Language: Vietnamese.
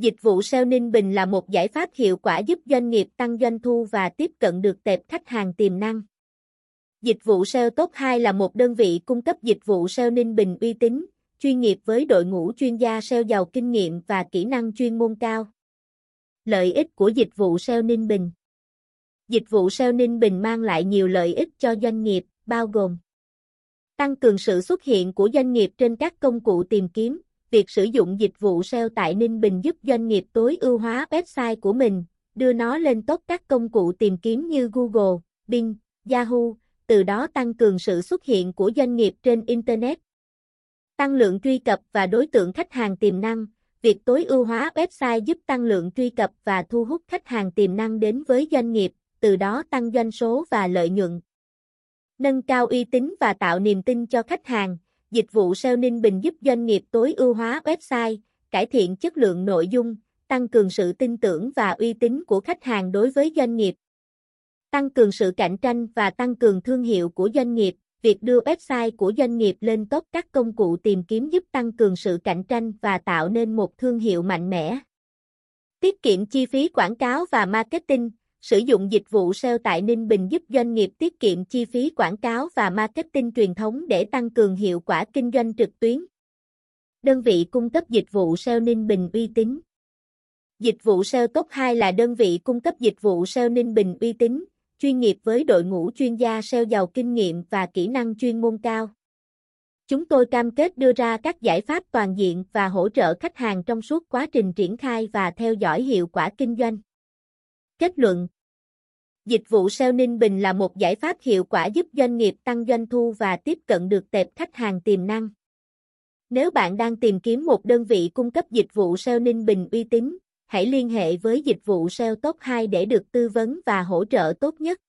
Dịch vụ SEO Ninh Bình là một giải pháp hiệu quả giúp doanh nghiệp tăng doanh thu và tiếp cận được tệp khách hàng tiềm năng. Dịch vụ SEO Top 2 là một đơn vị cung cấp dịch vụ SEO Ninh Bình uy tín, chuyên nghiệp với đội ngũ chuyên gia SEO giàu kinh nghiệm và kỹ năng chuyên môn cao. Lợi ích của dịch vụ SEO Ninh Bình Dịch vụ SEO Ninh Bình mang lại nhiều lợi ích cho doanh nghiệp, bao gồm Tăng cường sự xuất hiện của doanh nghiệp trên các công cụ tìm kiếm, việc sử dụng dịch vụ SEO tại Ninh Bình giúp doanh nghiệp tối ưu hóa website của mình, đưa nó lên top các công cụ tìm kiếm như Google, Bing, Yahoo, từ đó tăng cường sự xuất hiện của doanh nghiệp trên Internet. Tăng lượng truy cập và đối tượng khách hàng tiềm năng, việc tối ưu hóa website giúp tăng lượng truy cập và thu hút khách hàng tiềm năng đến với doanh nghiệp, từ đó tăng doanh số và lợi nhuận. Nâng cao uy tín và tạo niềm tin cho khách hàng, dịch vụ SEO Ninh Bình giúp doanh nghiệp tối ưu hóa website, cải thiện chất lượng nội dung, tăng cường sự tin tưởng và uy tín của khách hàng đối với doanh nghiệp. Tăng cường sự cạnh tranh và tăng cường thương hiệu của doanh nghiệp, việc đưa website của doanh nghiệp lên top các công cụ tìm kiếm giúp tăng cường sự cạnh tranh và tạo nên một thương hiệu mạnh mẽ. Tiết kiệm chi phí quảng cáo và marketing, sử dụng dịch vụ SEO tại Ninh Bình giúp doanh nghiệp tiết kiệm chi phí quảng cáo và marketing truyền thống để tăng cường hiệu quả kinh doanh trực tuyến. Đơn vị cung cấp dịch vụ SEO Ninh Bình uy tín. Dịch vụ SEO Top 2 là đơn vị cung cấp dịch vụ SEO Ninh Bình uy tín, chuyên nghiệp với đội ngũ chuyên gia SEO giàu kinh nghiệm và kỹ năng chuyên môn cao. Chúng tôi cam kết đưa ra các giải pháp toàn diện và hỗ trợ khách hàng trong suốt quá trình triển khai và theo dõi hiệu quả kinh doanh. Kết luận Dịch vụ SEO Ninh Bình là một giải pháp hiệu quả giúp doanh nghiệp tăng doanh thu và tiếp cận được tệp khách hàng tiềm năng. Nếu bạn đang tìm kiếm một đơn vị cung cấp dịch vụ SEO Ninh Bình uy tín, hãy liên hệ với dịch vụ SEO Top 2 để được tư vấn và hỗ trợ tốt nhất.